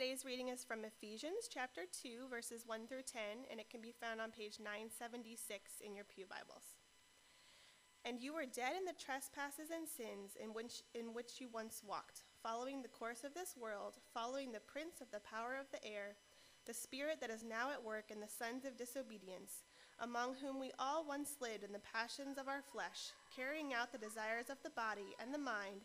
Today's reading is from Ephesians chapter 2, verses 1 through 10, and it can be found on page 976 in your Pew Bibles. And you were dead in the trespasses and sins in which, in which you once walked, following the course of this world, following the prince of the power of the air, the spirit that is now at work in the sons of disobedience, among whom we all once lived in the passions of our flesh, carrying out the desires of the body and the mind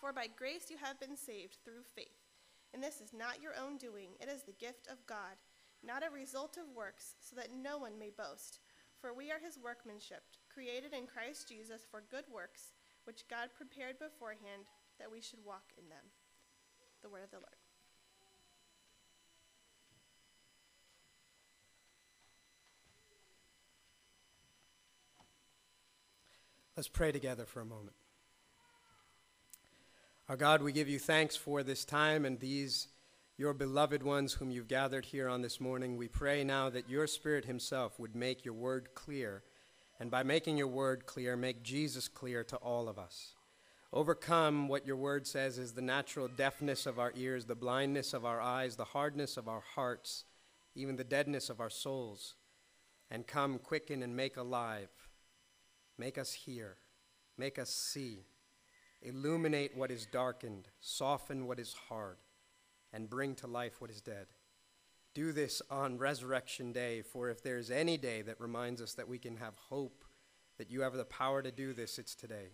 For by grace you have been saved through faith. And this is not your own doing, it is the gift of God, not a result of works, so that no one may boast. For we are his workmanship, created in Christ Jesus for good works, which God prepared beforehand that we should walk in them. The word of the Lord. Let's pray together for a moment. Our God, we give you thanks for this time and these, your beloved ones whom you've gathered here on this morning. We pray now that your Spirit Himself would make your word clear, and by making your word clear, make Jesus clear to all of us. Overcome what your word says is the natural deafness of our ears, the blindness of our eyes, the hardness of our hearts, even the deadness of our souls, and come quicken and make alive. Make us hear, make us see illuminate what is darkened, soften what is hard, and bring to life what is dead. Do this on Resurrection Day, for if there is any day that reminds us that we can have hope, that you have the power to do this, it's today.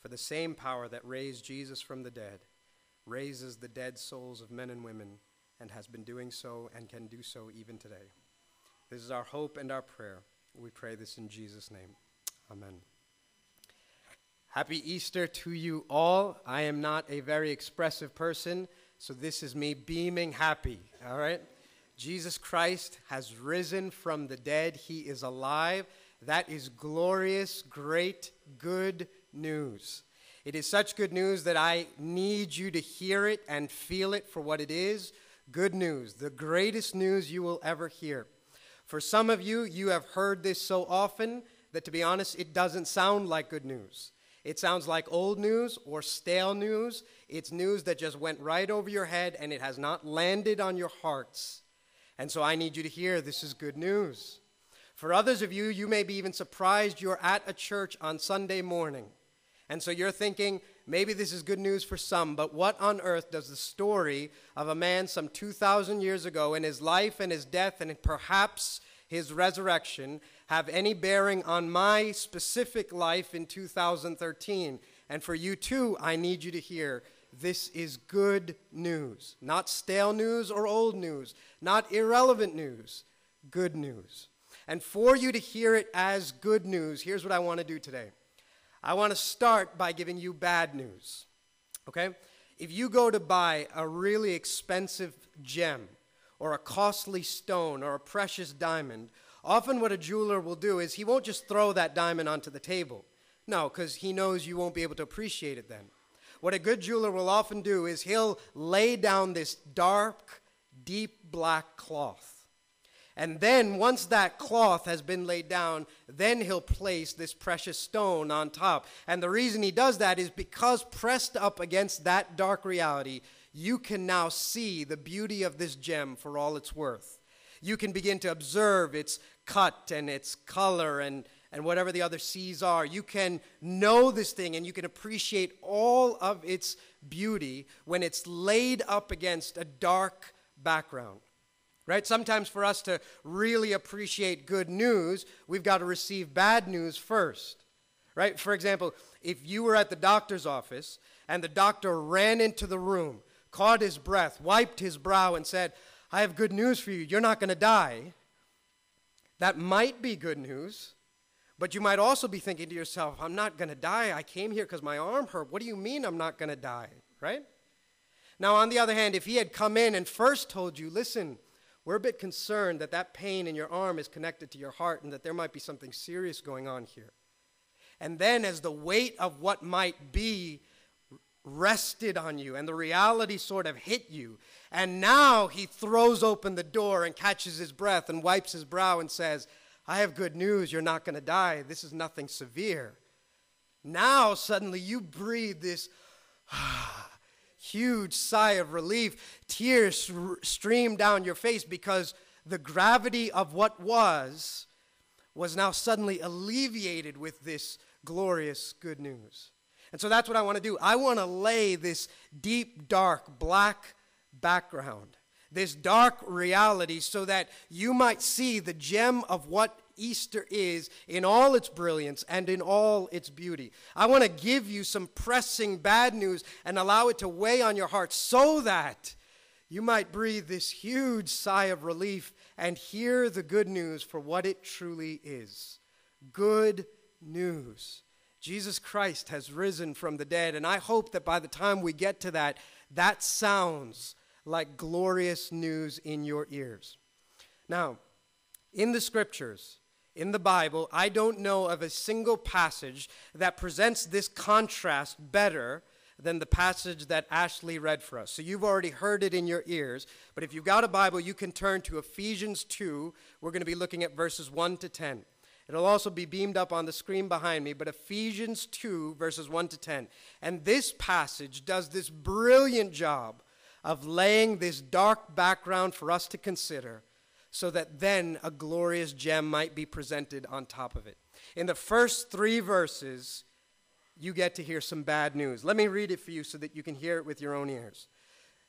For the same power that raised Jesus from the dead raises the dead souls of men and women, and has been doing so and can do so even today. This is our hope and our prayer. We pray this in Jesus' name. Amen. Happy Easter to you all. I am not a very expressive person, so this is me beaming happy, all right? Jesus Christ has risen from the dead. He is alive. That is glorious, great, good news. It is such good news that I need you to hear it and feel it for what it is good news, the greatest news you will ever hear. For some of you, you have heard this so often that to be honest, it doesn't sound like good news. It sounds like old news or stale news. It's news that just went right over your head and it has not landed on your hearts. And so I need you to hear this is good news. For others of you, you may be even surprised you're at a church on Sunday morning. And so you're thinking, maybe this is good news for some, but what on earth does the story of a man some 2,000 years ago in his life and his death and perhaps his resurrection have any bearing on my specific life in 2013. And for you too, I need you to hear this is good news. Not stale news or old news, not irrelevant news, good news. And for you to hear it as good news, here's what I want to do today. I want to start by giving you bad news. Okay? If you go to buy a really expensive gem, or a costly stone or a precious diamond, often what a jeweler will do is he won't just throw that diamond onto the table. No, because he knows you won't be able to appreciate it then. What a good jeweler will often do is he'll lay down this dark, deep black cloth. And then, once that cloth has been laid down, then he'll place this precious stone on top. And the reason he does that is because pressed up against that dark reality, you can now see the beauty of this gem for all it's worth. You can begin to observe its cut and its color and, and whatever the other C's are. You can know this thing and you can appreciate all of its beauty when it's laid up against a dark background. Right? Sometimes for us to really appreciate good news, we've got to receive bad news first. Right? For example, if you were at the doctor's office and the doctor ran into the room caught his breath, wiped his brow, and said, I have good news for you. You're not going to die. That might be good news, but you might also be thinking to yourself, I'm not going to die. I came here because my arm hurt. What do you mean I'm not going to die? Right? Now, on the other hand, if he had come in and first told you, listen, we're a bit concerned that that pain in your arm is connected to your heart and that there might be something serious going on here. And then, as the weight of what might be rested on you and the reality sort of hit you, and now he throws open the door and catches his breath and wipes his brow and says, I have good news. You're not going to die. This is nothing severe. Now, suddenly, you breathe this huge sigh of relief. Tears stream down your face because the gravity of what was was now suddenly alleviated with this glorious good news. And so that's what I want to do. I want to lay this deep, dark, black background, this dark reality, so that you might see the gem of what Easter is in all its brilliance and in all its beauty. I want to give you some pressing bad news and allow it to weigh on your heart so that you might breathe this huge sigh of relief and hear the good news for what it truly is. Good news. Jesus Christ has risen from the dead, and I hope that by the time we get to that, that sounds like glorious news in your ears. Now, in the scriptures, in the Bible, I don't know of a single passage that presents this contrast better than the passage that Ashley read for us. So you've already heard it in your ears, but if you've got a Bible, you can turn to Ephesians 2. We're going to be looking at verses 1 to 10. It'll also be beamed up on the screen behind me, but Ephesians 2, verses 1 to 10. And this passage does this brilliant job of laying this dark background for us to consider so that then a glorious gem might be presented on top of it. In the first three verses, you get to hear some bad news. Let me read it for you so that you can hear it with your own ears.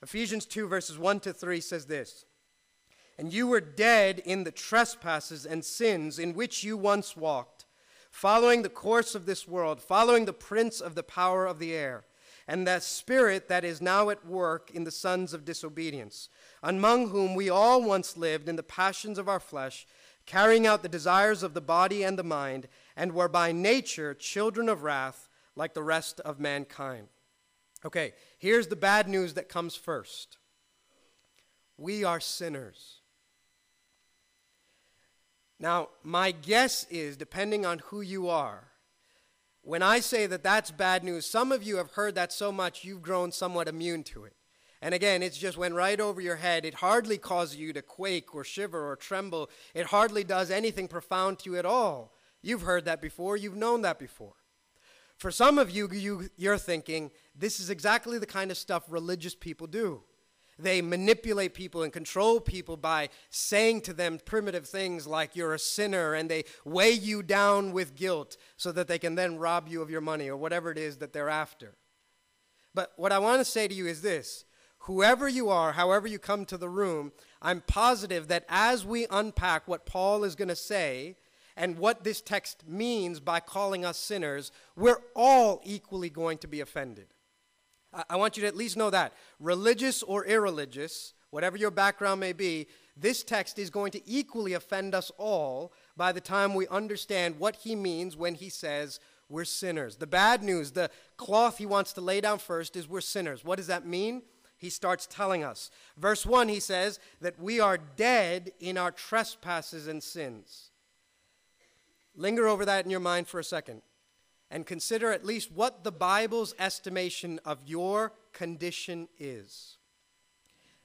Ephesians 2, verses 1 to 3 says this And you were dead in the trespasses and sins in which you once walked, following the course of this world, following the prince of the power of the air and that spirit that is now at work in the sons of disobedience, among whom we all once lived in the passions of our flesh, carrying out the desires of the body and the mind, and were by nature children of wrath like the rest of mankind. Okay, here's the bad news that comes first we are sinners. Now, my guess is, depending on who you are, when I say that that's bad news, some of you have heard that so much you've grown somewhat immune to it. And again, it's just went right over your head. It hardly causes you to quake or shiver or tremble. It hardly does anything profound to you at all. You've heard that before, you've known that before. For some of you, you you're thinking, this is exactly the kind of stuff religious people do. They manipulate people and control people by saying to them primitive things like you're a sinner and they weigh you down with guilt so that they can then rob you of your money or whatever it is that they're after. But what I want to say to you is this whoever you are, however you come to the room, I'm positive that as we unpack what Paul is going to say and what this text means by calling us sinners, we're all equally going to be offended. I want you to at least know that. Religious or irreligious, whatever your background may be, this text is going to equally offend us all by the time we understand what he means when he says we're sinners. The bad news, the cloth he wants to lay down first, is we're sinners. What does that mean? He starts telling us. Verse 1, he says that we are dead in our trespasses and sins. Linger over that in your mind for a second and consider at least what the Bible's estimation of your condition is.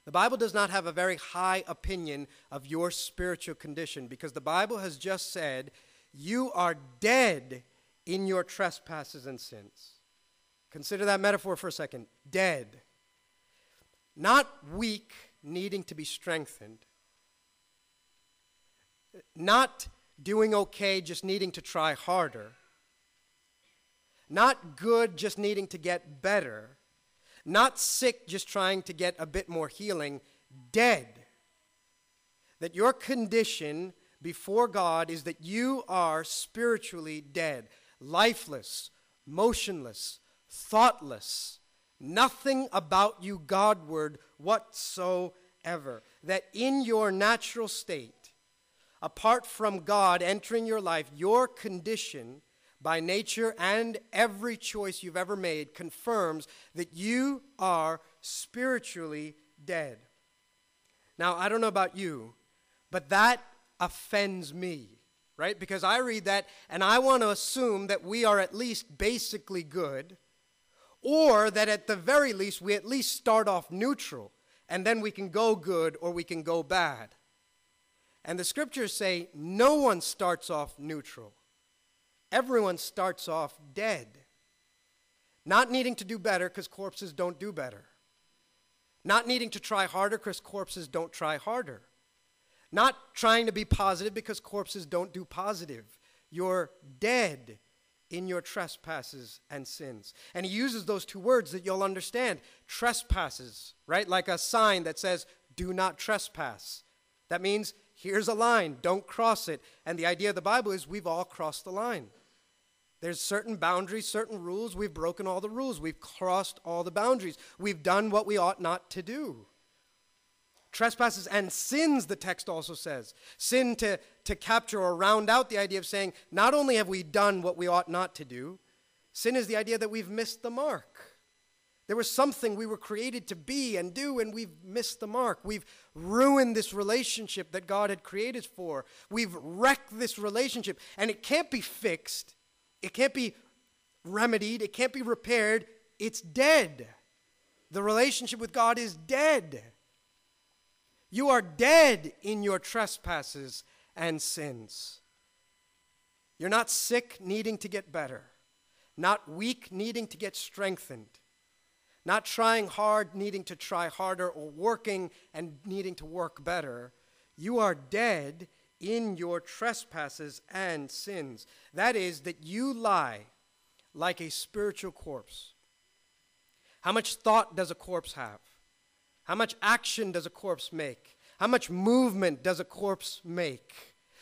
The Bible does not have a very high opinion of your spiritual condition because the Bible has just said, You are dead in your trespasses and sins. Consider that metaphor for a second dead. Not weak, needing to be strengthened. Not doing okay, just needing to try harder not good, just needing to get better. Not sick, just trying to get a bit more healing. Dead. That your condition before God is that you are spiritually dead, lifeless, motionless, thoughtless. Nothing about you Godward whatsoever. That in your natural state, apart from God entering your life, your condition by nature and every choice you've ever made confirms that you are spiritually dead. Now, I don't know about you, but that offends me, right? Because I read that and I want to assume that we are at least basically good, or that at the very least we at least start off neutral and then we can go good or we can go bad. And the scriptures say no one starts off neutral, everyone starts off dead. Not needing to do better because corpses don't do better. Not needing to try harder because corpses don't try harder. Not trying to be positive because corpses don't do positive. You're dead in your trespasses and sins. And he uses those two words that you'll understand trespasses, right? Like a sign that says, do not trespass. That means here's a line, don't cross it. And the idea of the Bible is we've all crossed the line. There's certain boundaries, certain rules. We've broken all the rules. We've crossed all the boundaries. We've done what we ought not to do. Trespasses and sins, the text also says. Sin to, to capture or round out the idea of saying, not only have we done what we ought not to do, sin is the idea that we've missed the mark. There was something we were created to be and do, and we've missed the mark. We've ruined this relationship that God had created for. We've wrecked this relationship, and it can't be fixed it can't be remedied, it can't be repaired. It's dead. The relationship with God is dead. You are dead in your trespasses and sins. You're not sick needing to get better, not weak needing to get strengthened, not trying hard needing to try harder, or working and needing to work better. You are dead in your trespasses and sins. That is, that you lie like a spiritual corpse. How much thought does a corpse have? How much action does a corpse make? How much movement does a corpse make?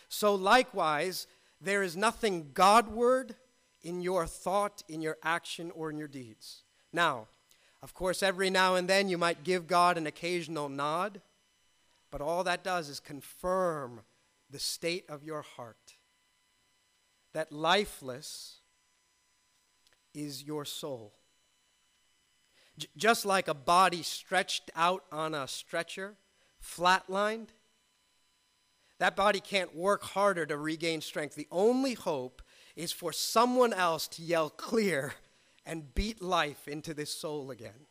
So, likewise, there is nothing Godward in your thought, in your action, or in your deeds. Now, of course, every now and then you might give God an occasional nod, but all that does is confirm the state of your heart. That lifeless is your soul. J- just like a body stretched out on a stretcher, flatlined, that body can't work harder to regain strength. The only hope is for someone else to yell clear and beat life into this soul again.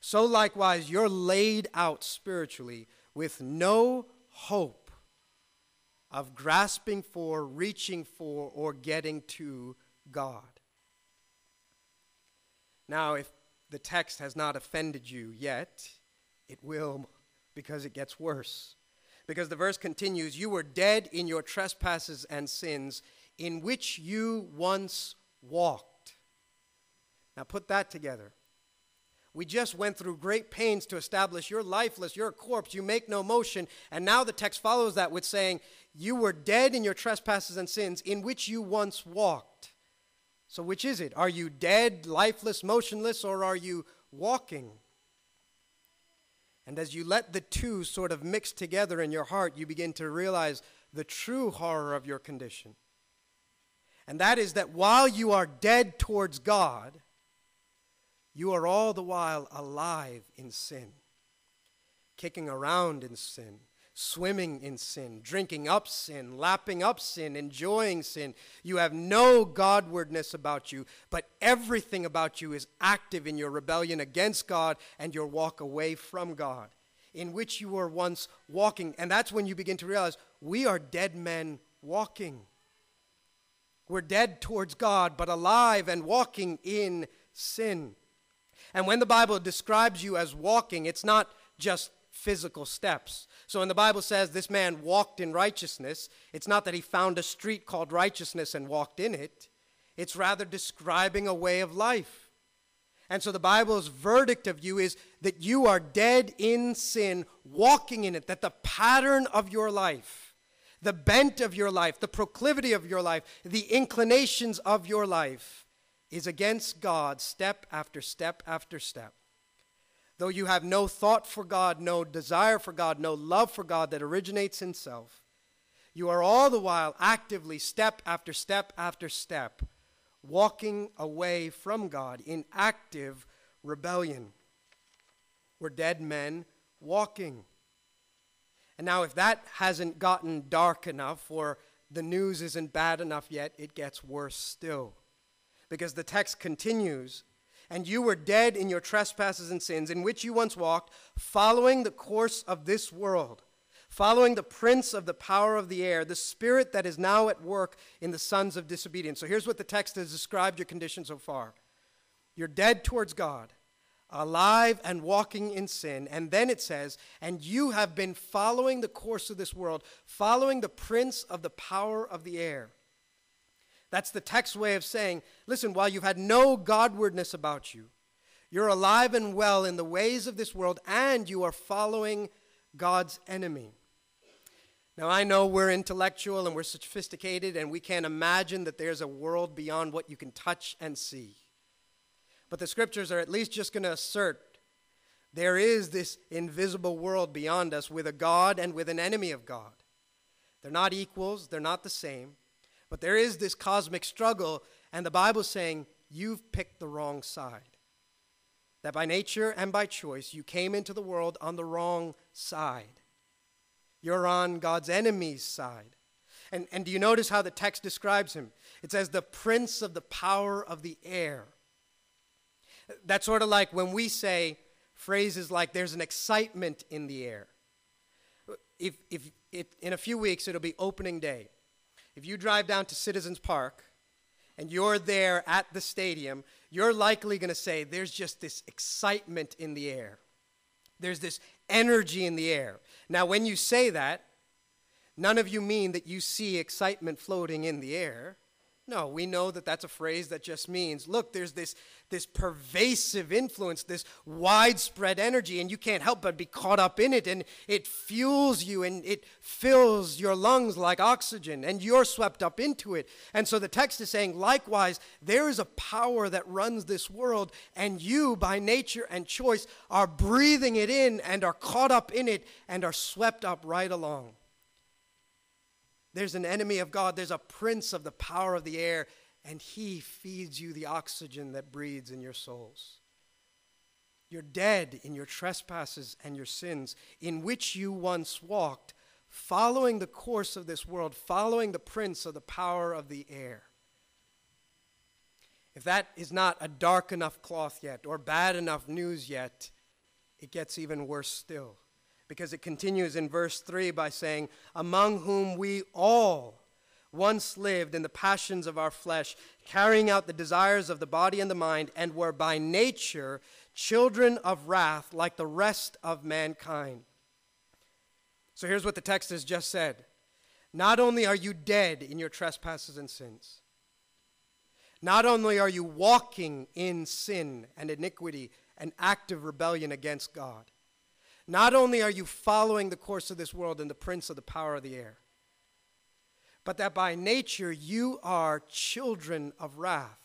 So, likewise, you're laid out spiritually with no hope of grasping for, reaching for, or getting to God. Now, if the text has not offended you yet, it will because it gets worse. Because the verse continues You were dead in your trespasses and sins, in which you once walked. Now, put that together. We just went through great pains to establish you're lifeless, you're a corpse, you make no motion. And now the text follows that with saying, You were dead in your trespasses and sins, in which you once walked. So, which is it? Are you dead, lifeless, motionless, or are you walking? And as you let the two sort of mix together in your heart, you begin to realize the true horror of your condition. And that is that while you are dead towards God, you are all the while alive in sin, kicking around in sin, swimming in sin, drinking up sin, lapping up sin, enjoying sin. You have no Godwardness about you, but everything about you is active in your rebellion against God and your walk away from God, in which you were once walking. And that's when you begin to realize we are dead men walking. We're dead towards God, but alive and walking in sin. And when the Bible describes you as walking, it's not just physical steps. So when the Bible says this man walked in righteousness, it's not that he found a street called righteousness and walked in it, it's rather describing a way of life. And so the Bible's verdict of you is that you are dead in sin, walking in it, that the pattern of your life, the bent of your life, the proclivity of your life, the inclinations of your life is against God step after step after step. Though you have no thought for God, no desire for God, no love for God that originates in self, you are all the while actively, step after step after step, walking away from God in active rebellion. We're dead men walking. And now, if that hasn't gotten dark enough or the news isn't bad enough yet, it gets worse still. Because the text continues and you were dead in your trespasses and sins, in which you once walked, following the course of this world, following the prince of the power of the air, the spirit that is now at work in the sons of disobedience. So here's what the text has described your condition so far you're dead towards God, alive and walking in sin. And then it says, and you have been following the course of this world, following the prince of the power of the air. That's the text way of saying, listen, while you've had no Godwardness about you, you're alive and well in the ways of this world, and you are following God's enemy. Now, I know we're intellectual and we're sophisticated, and we can't imagine that there's a world beyond what you can touch and see. But the scriptures are at least just going to assert there is this invisible world beyond us with a God and with an enemy of God. They're not equals, they're not the same. But there is this cosmic struggle, and the Bible's saying, You've picked the wrong side. That by nature and by choice, you came into the world on the wrong side. You're on God's enemy's side. And, and do you notice how the text describes him? It says, the prince of the power of the air. That's sort of like when we say phrases like, there's an excitement in the air. If, if it, in a few weeks, it'll be opening day. If you drive down to Citizens Park and you're there at the stadium, you're likely going to say, There's just this excitement in the air. There's this energy in the air. Now, when you say that, none of you mean that you see excitement floating in the air. No, we know that that's a phrase that just means, look, there's this, this pervasive influence, this widespread energy, and you can't help but be caught up in it, and it fuels you and it fills your lungs like oxygen, and you're swept up into it. And so the text is saying, likewise, there is a power that runs this world, and you, by nature and choice, are breathing it in and are caught up in it and are swept up right along. There's an enemy of God, there's a prince of the power of the air, and he feeds you the oxygen that breathes in your souls. You're dead in your trespasses and your sins, in which you once walked, following the course of this world, following the prince of the power of the air. If that is not a dark enough cloth yet, or bad enough news yet, it gets even worse still because it continues in verse 3 by saying, Among whom we all once lived in the passions of our flesh, carrying out the desires of the body and the mind, and were by nature children of wrath like the rest of mankind. So here's what the text has just said Not only are you dead in your trespasses and sins, not only are you walking in sin and iniquity and active rebellion against God, not only are you following the course of this world and the prince of the power of the air, but that by nature you are children of wrath.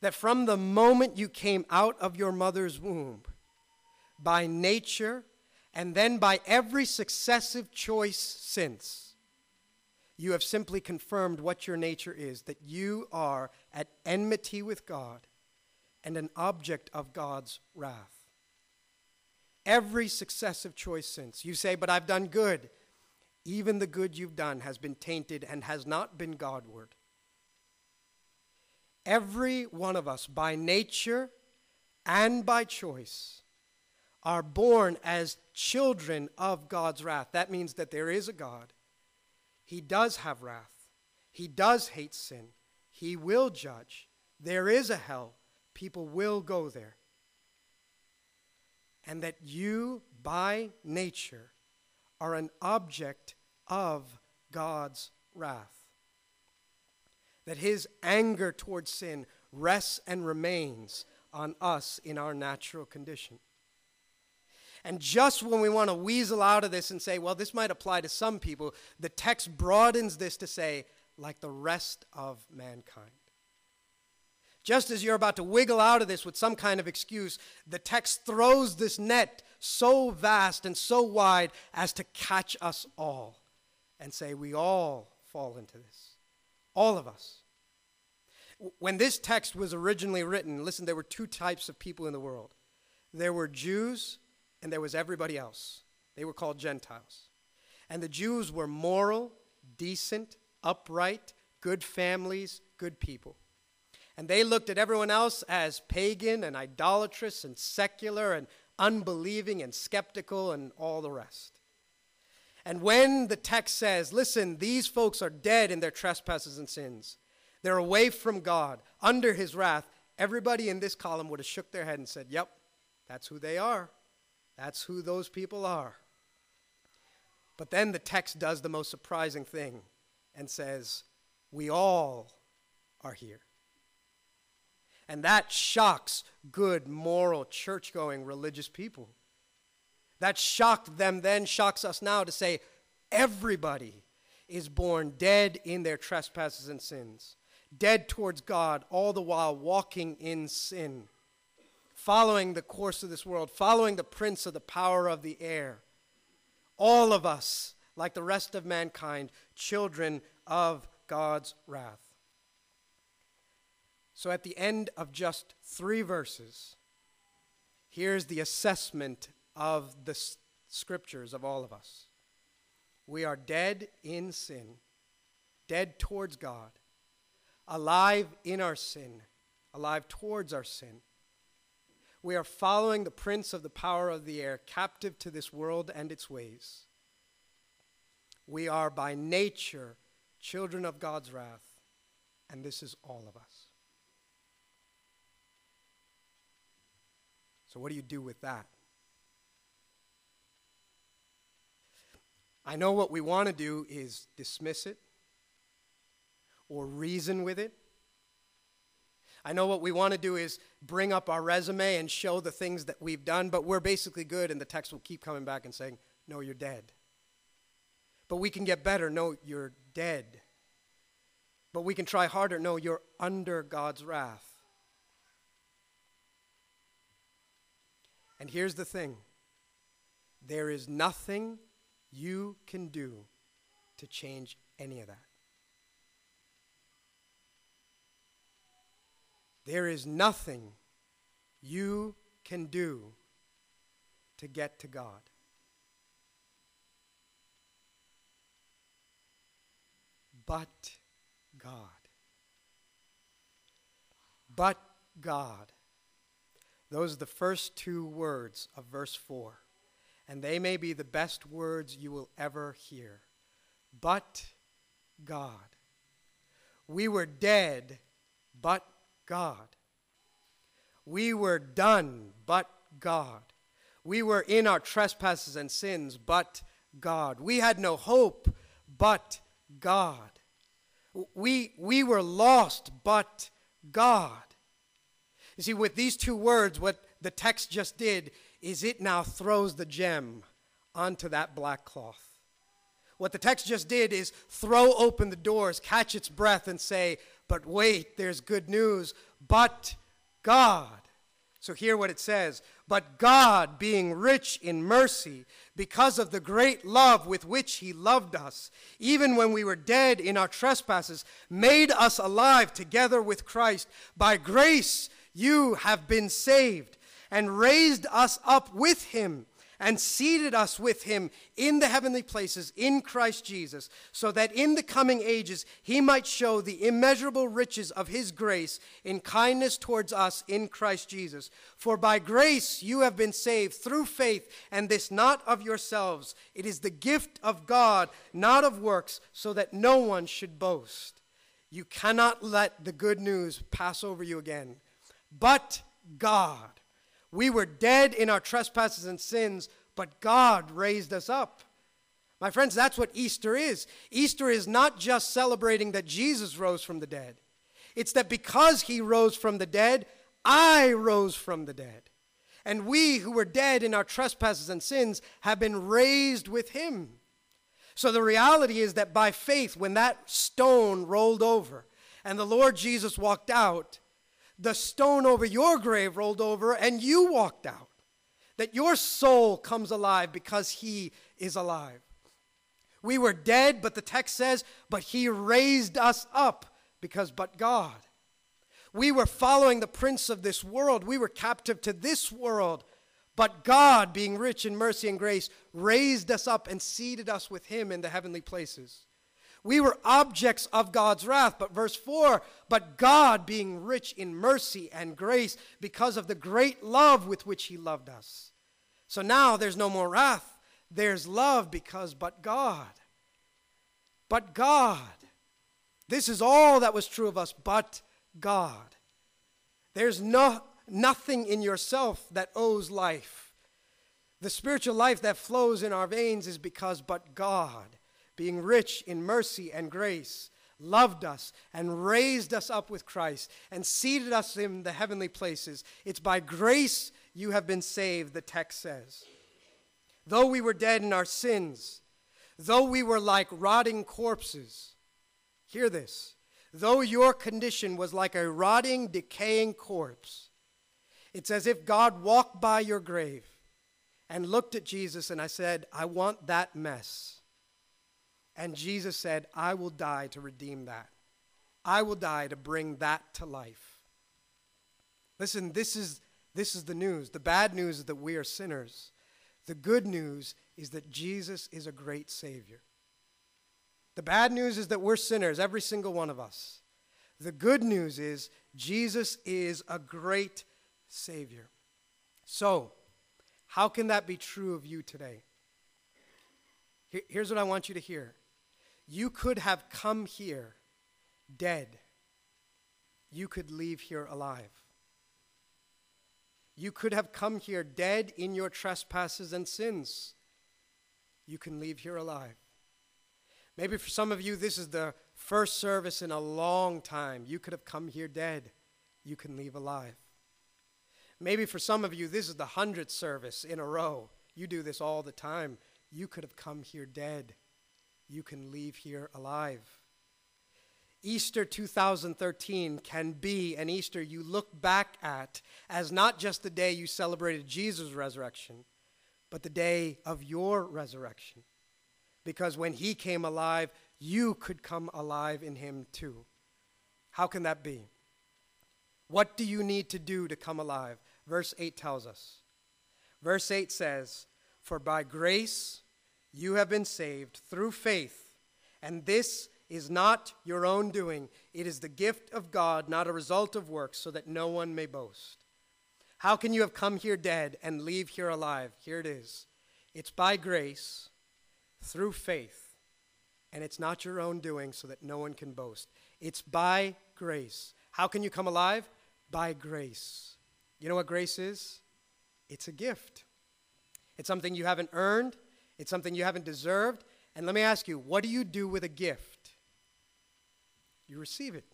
That from the moment you came out of your mother's womb, by nature, and then by every successive choice since, you have simply confirmed what your nature is that you are at enmity with God and an object of God's wrath every successive choice since. You say, But I've done good. Even the good you've done has been tainted and has not been Godward. Every one of us, by nature and by choice, are born as children of God's wrath. That means that there is a God. He does have wrath. He does hate sin. He will judge. There is a hell. People will go there and that you, by nature, are an object of God's wrath. That his anger towards sin rests and remains on us in our natural condition. And just when we want to weasel out of this and say, well, this might apply to some people, the text broadens this to say, like the rest of mankind. Just as you're about to wiggle out of this with some kind of excuse, the text throws this net so vast and so wide as to catch us all and say, We all fall into this. All of us. When this text was originally written, listen, there were two types of people in the world there were Jews and there was everybody else. They were called Gentiles. And the Jews were moral, decent, upright, good families, good people. And they looked at everyone else as pagan and idolatrous and secular and unbelieving and skeptical and all the rest. And when the text says, listen, these folks are dead in their trespasses and sins, they're away from God, under his wrath, everybody in this column would have shook their head and said, yep, that's who they are. That's who those people are. But then the text does the most surprising thing and says, we all are here. And that shocks good, moral, church going religious people. That shocked them then, shocks us now to say everybody is born dead in their trespasses and sins, dead towards God, all the while walking in sin, following the course of this world, following the prince of the power of the air. All of us, like the rest of mankind, children of God's wrath. So at the end of just three verses, here's the assessment of the scriptures of all of us. We are dead in sin, dead towards God, alive in our sin, alive towards our sin. We are following the prince of the power of the air, captive to this world and its ways. We are by nature children of God's wrath, and this is all of us. So, what do you do with that? I know what we want to do is dismiss it or reason with it. I know what we want to do is bring up our resume and show the things that we've done, but we're basically good, and the text will keep coming back and saying, No, you're dead. But we can get better. No, you're dead. But we can try harder. No, you're under God's wrath. And here's the thing there is nothing you can do to change any of that. There is nothing you can do to get to God. But God. But God. Those are the first two words of verse 4. And they may be the best words you will ever hear. But God. We were dead, but God. We were done, but God. We were in our trespasses and sins, but God. We had no hope, but God. We, we were lost, but God. You see, with these two words, what the text just did is it now throws the gem onto that black cloth. What the text just did is throw open the doors, catch its breath, and say, But wait, there's good news. But God. So hear what it says. But God, being rich in mercy, because of the great love with which He loved us, even when we were dead in our trespasses, made us alive together with Christ. By grace, you have been saved and raised us up with him and seated us with him in the heavenly places in Christ Jesus, so that in the coming ages he might show the immeasurable riches of his grace in kindness towards us in Christ Jesus. For by grace you have been saved through faith, and this not of yourselves. It is the gift of God, not of works, so that no one should boast. You cannot let the good news pass over you again but God. We were dead in our trespasses and sins, but God raised us up. My friends, that's what Easter is. Easter is not just celebrating that Jesus rose from the dead, it's that because he rose from the dead, I rose from the dead. And we who were dead in our trespasses and sins have been raised with him. So the reality is that by faith, when that stone rolled over and the Lord Jesus walked out, the stone over your grave rolled over and you walked out. That your soul comes alive because he is alive. We were dead, but the text says, but he raised us up because but God. We were following the prince of this world. We were captive to this world, But God, being rich in mercy and grace, raised us up and seated us with him in the heavenly places. We were objects of God's wrath. But verse 4 But God, being rich in mercy and grace, because of the great love with which he loved us. So now there's no more wrath, there's love because but God. But God. This is all that was true of us, but God. There's no, nothing in yourself that owes life. The spiritual life that flows in our veins is because but God, being rich in mercy and grace, loved us and raised us up with Christ and seated us in the heavenly places. It's by grace you have been saved, the text says. Though we were dead in our sins, though we were like rotting corpses, hear this, though your condition was like a rotting, decaying corpse, it's as if God walked by your grave and looked at Jesus and I said, I want that mess. And Jesus said, I will die to redeem that. I will die to bring that to life. Listen, this is, this is the news. The bad news is that we are sinners. The good news is that Jesus is a great Savior. The bad news is that we're sinners, every single one of us. The good news is Jesus is a great Savior. So, how can that be true of you today? Here's what I want you to hear you could have come here dead, you could leave here alive. You could have come here dead in your trespasses and sins. You can leave here alive. Maybe for some of you, this is the first service in a long time. You could have come here dead. You can leave alive. Maybe for some of you, this is the hundredth service in a row. You do this all the time. You could have come here dead. You can leave here alive. Easter 2013 can be an Easter you look back at as not just the day you celebrated Jesus' resurrection, but the day of your resurrection. Because when he came alive, you could come alive in him too. How can that be? What do you need to do to come alive? Verse 8 tells us. Verse 8 says, For by grace you have been saved through faith, and this is not your own doing. It is the gift of God, not a result of works, so that no one may boast. How can you have come here dead and leave here alive? Here it is. It's by grace, through faith, and it's not your own doing, so that no one can boast. It's by grace. How can you come alive? By grace. You know what grace is? It's a gift. It's something you haven't earned, it's something you haven't deserved. And let me ask you, what do you do with a gift? You receive it.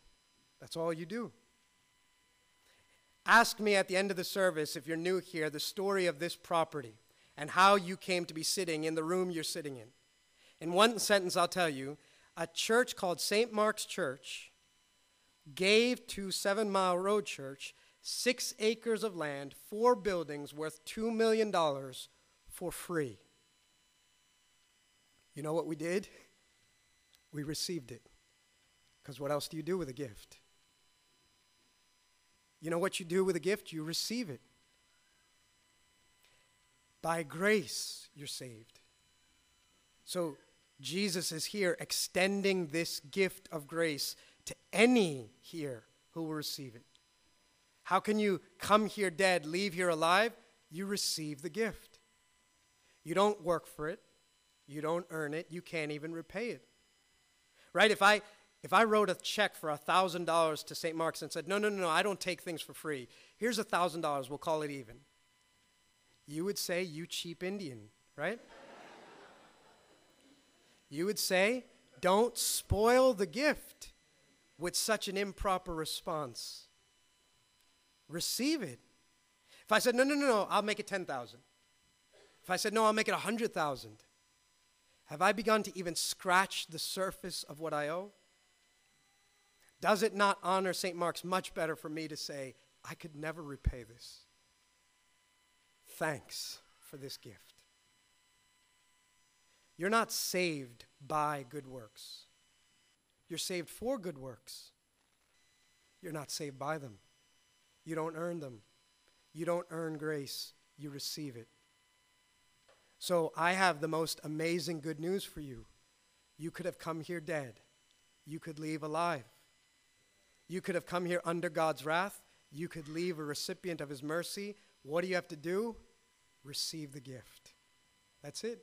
That's all you do. Ask me at the end of the service, if you're new here, the story of this property and how you came to be sitting in the room you're sitting in. In one sentence, I'll tell you a church called St. Mark's Church gave to Seven Mile Road Church six acres of land, four buildings worth $2 million for free. You know what we did? We received it. Because what else do you do with a gift? You know what you do with a gift? You receive it. By grace, you're saved. So, Jesus is here extending this gift of grace to any here who will receive it. How can you come here dead, leave here alive? You receive the gift. You don't work for it. You don't earn it. You can't even repay it. Right? If I if I wrote a check for $1,000 to St. Mark's and said, no, no, no, no, I don't take things for free. Here's $1,000, we'll call it even. You would say, you cheap Indian, right? you would say, don't spoil the gift with such an improper response receive it. If I said, no, no, no, no, I'll make it 10,000. If I said, no, I'll make it 100,000, have I begun to even scratch the surface of what I owe? Does it not honor St. Mark's much better for me to say, I could never repay this? Thanks for this gift. You're not saved by good works. You're saved for good works. You're not saved by them. You don't earn them. You don't earn grace. you receive it. So I have the most amazing good news for you. You could have come here dead, you could leave alive. You could have come here under God's wrath, you could leave a recipient of his mercy. What do you have to do? Receive the gift. That's it.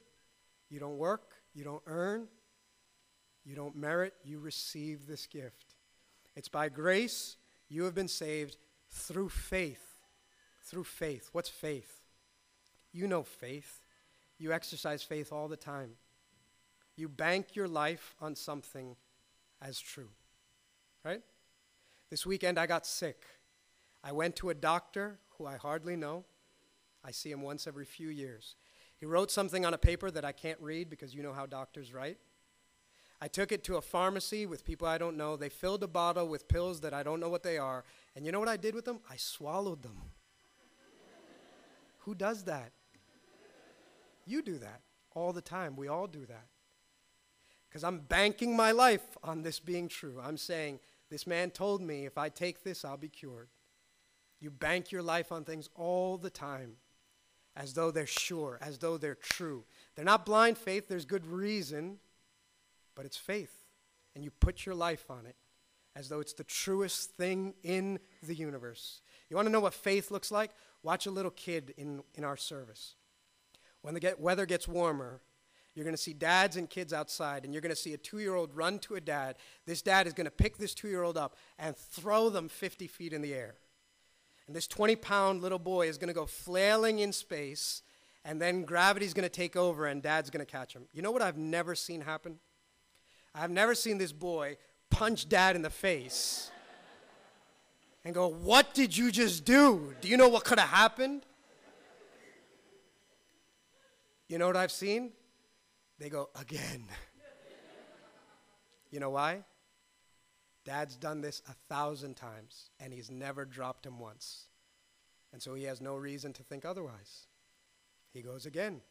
You don't work, you don't earn, you don't merit, you receive this gift. It's by grace you have been saved through faith. Through faith. What's faith? You know faith. You exercise faith all the time. You bank your life on something as true. Right? This weekend I got sick. I went to a doctor who I hardly know. I see him once every few years. He wrote something on a paper that I can't read because you know how doctors write. I took it to a pharmacy with people I don't know. They filled a bottle with pills that I don't know what they are. And you know what I did with them? I swallowed them. Who does that? You do that all the time. We all do that. Because I'm banking my life on this being true. I'm saying, this man told me if I take this, I'll be cured. You bank your life on things all the time as though they're sure, as though they're true. They're not blind faith, there's good reason, but it's faith. And you put your life on it as though it's the truest thing in the universe. You want to know what faith looks like? Watch a little kid in, in our service. When the get, weather gets warmer, you're going to see dads and kids outside, and you're going to see a two year old run to a dad. This dad is going to pick this two year old up and throw them 50 feet in the air. And this 20 pound little boy is going to go flailing in space, and then gravity's going to take over, and dad's going to catch him. You know what I've never seen happen? I've never seen this boy punch dad in the face and go, What did you just do? Do you know what could have happened? You know what I've seen? They go, Again. you know why? Dad's done this a thousand times, and he's never dropped him once. And so he has no reason to think otherwise. He goes again,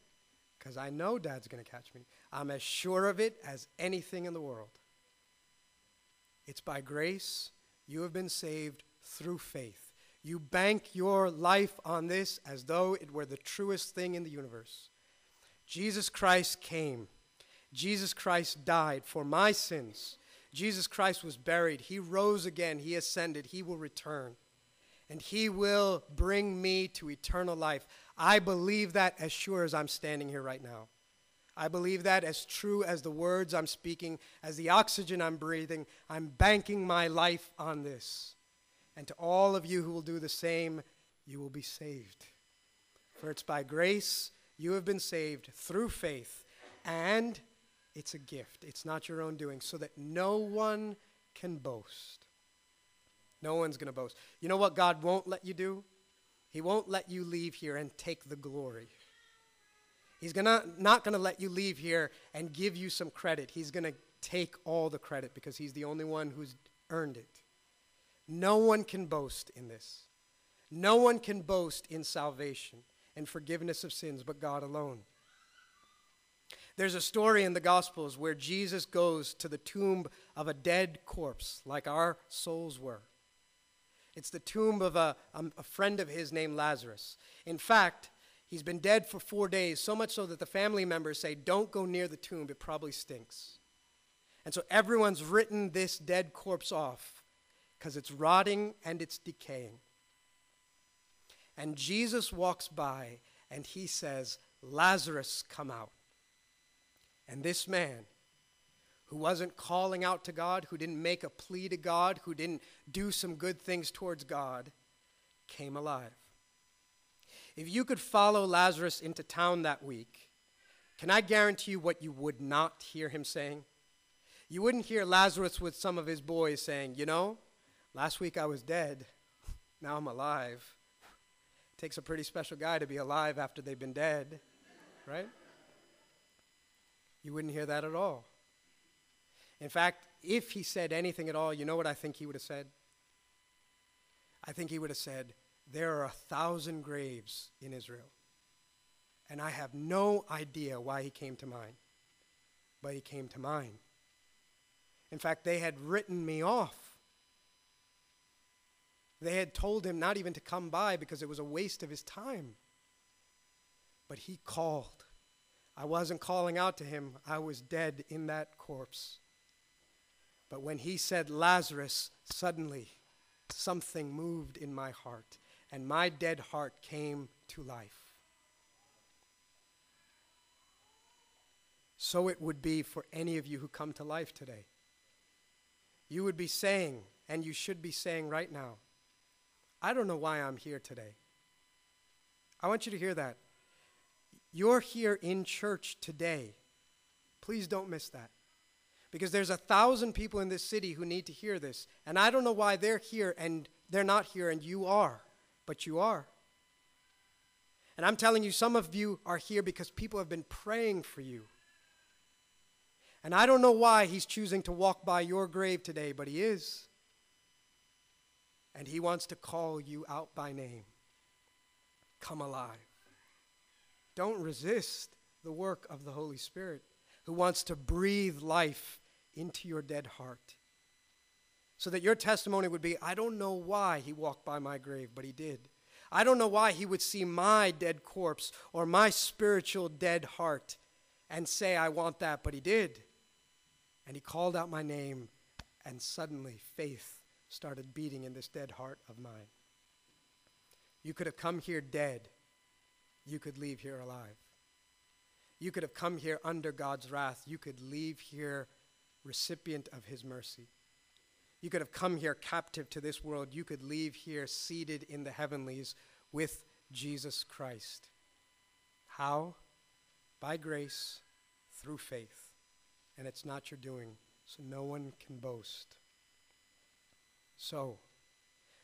because I know Dad's going to catch me. I'm as sure of it as anything in the world. It's by grace you have been saved through faith. You bank your life on this as though it were the truest thing in the universe. Jesus Christ came. Jesus Christ died for my sins Jesus Christ was buried. He rose again. He ascended. He will return. And He will bring me to eternal life. I believe that as sure as I'm standing here right now. I believe that as true as the words I'm speaking, as the oxygen I'm breathing. I'm banking my life on this. And to all of you who will do the same, you will be saved. For it's by grace you have been saved through faith, and it's a gift, it's not your own doing, so that no one can boast. No one's going to boast. You know what God won't let you do? He won't let you leave here and take the glory. He's gonna, not going to let you leave here and give you some credit. He's going to take all the credit because he's the only one who's earned it. No one can boast in this. No one can boast in salvation and forgiveness of sins but God alone. There's a story in the Gospels where Jesus goes to the tomb of a dead corpse, like our souls were. It's the tomb of a, a, friend of his named Lazarus. In fact, he's been dead for four days, so much so that the family members say, Don't go near the tomb, it probably stinks. And so everyone's written this dead corpse off because it's rotting and it's decaying. And Jesus walks by and he says, Lazarus, come out. And this man, who wasn't calling out to God, who didn't make a plea to God, who didn't do some good things towards God, came alive. If you could follow Lazarus into town that week, can I guarantee you what you would not hear him saying? You wouldn't hear Lazarus with some of his boys saying, You know, last week I was dead, now I'm alive. Takes a pretty special guy to be alive after they've been dead, right? You wouldn't hear that at all. In fact, if he said anything at all, you know what I think he would have said? I think he would have said, There are a thousand graves in Israel, and I have no idea why he came to mine, but he came to mine. In fact, they had written me off. They had told him not even to come by because it was a waste of his time. But he called. I wasn't calling out to him, I was dead in that corpse. But when he said Lazarus, suddenly something moved in my heart, and my dead heart came to life. So it would be for any of you who come to life today. You would be saying, and you should be saying right now, I don't know why I'm here today. I want you to hear that. You're here in church today. Please don't miss that. Because there's a thousand people in this city who need to hear this. And I don't know why they're here and they're not here and you are, but you are. And I'm telling you, some of you are here because people have been praying for you. And I don't know why he's choosing to walk by your grave today, but he is. And he wants to call you out by name. Come alive. Don't resist the work of the Holy Spirit who wants to breathe life into your dead heart. So that your testimony would be I don't know why he walked by my grave, but he did. I don't know why he would see my dead corpse or my spiritual dead heart and say, I want that, but he did. And he called out my name, and suddenly faith started beating in this dead heart of mine. You could have come here dead, you could leave here alive. You could have come here under God's wrath, you could leave here recipient of his mercy. You could have come here captive to this world, you could leave here seated in the heavenlies with Jesus Christ. How? By grace, through faith and it's not your doing, so no one can boast. So,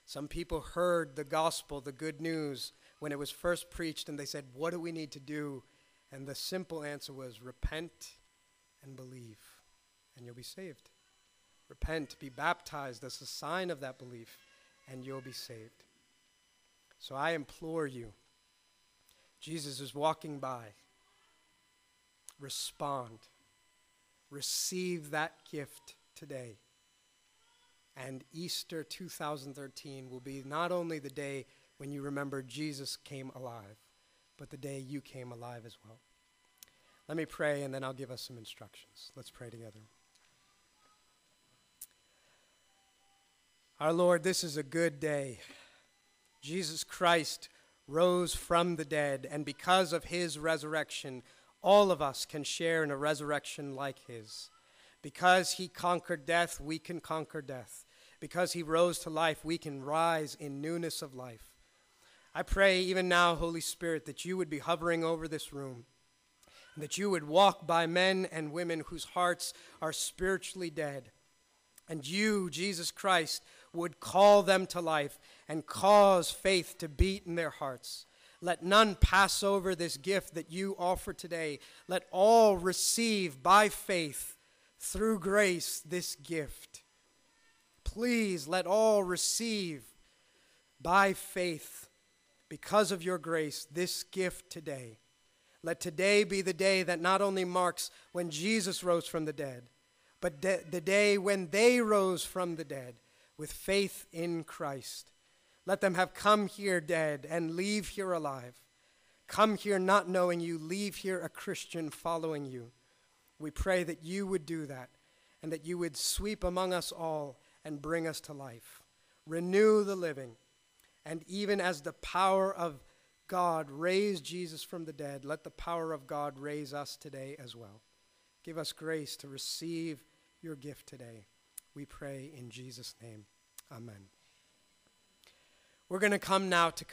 some people heard the gospel, the good news, when it was first preached, and they said, What do we need to do? And the simple answer was, Repent and believe, and you'll be saved. Repent, be baptized as a sign of that belief, and you'll be saved. So I implore you, Jesus is walking by. Respond receive that gift today. And Easter 2013 will be not only the day when you remember Jesus came alive, but the day you came alive as well. Let me pray, and then I'll give us some instructions. Let's pray together. Our Lord, this is a good day. Jesus Christ rose from the dead, and because of his resurrection, all of us can share in a resurrection like his. Because he conquered death, we can conquer death. Because he rose to life, we can rise in newness of life. I pray even now, Holy Spirit, that you would be hovering over this room, that you would walk by men and women whose hearts are spiritually dead. And you, Jesus Christ, would call them to life and cause faith to beat in their hearts. Let none pass over this gift that you offer today. Let all receive by faith through grace this gift. Please let all receive by faith because of your grace this gift today. Let today be the day that not only marks when Jesus rose from the dead, but de- the day when they rose from the dead with faith in Christ. Let them have come here dead and leave here alive. Come here not knowing you, leave here a Christian following you. We pray that you would do that and that you would sweep among us all and bring us to life. Renew the living. And even as the power of God raised Jesus from the dead, let the power of God raise us today as well. Give us grace to receive your gift today. We pray in Jesus' name. Amen. We're going to come now to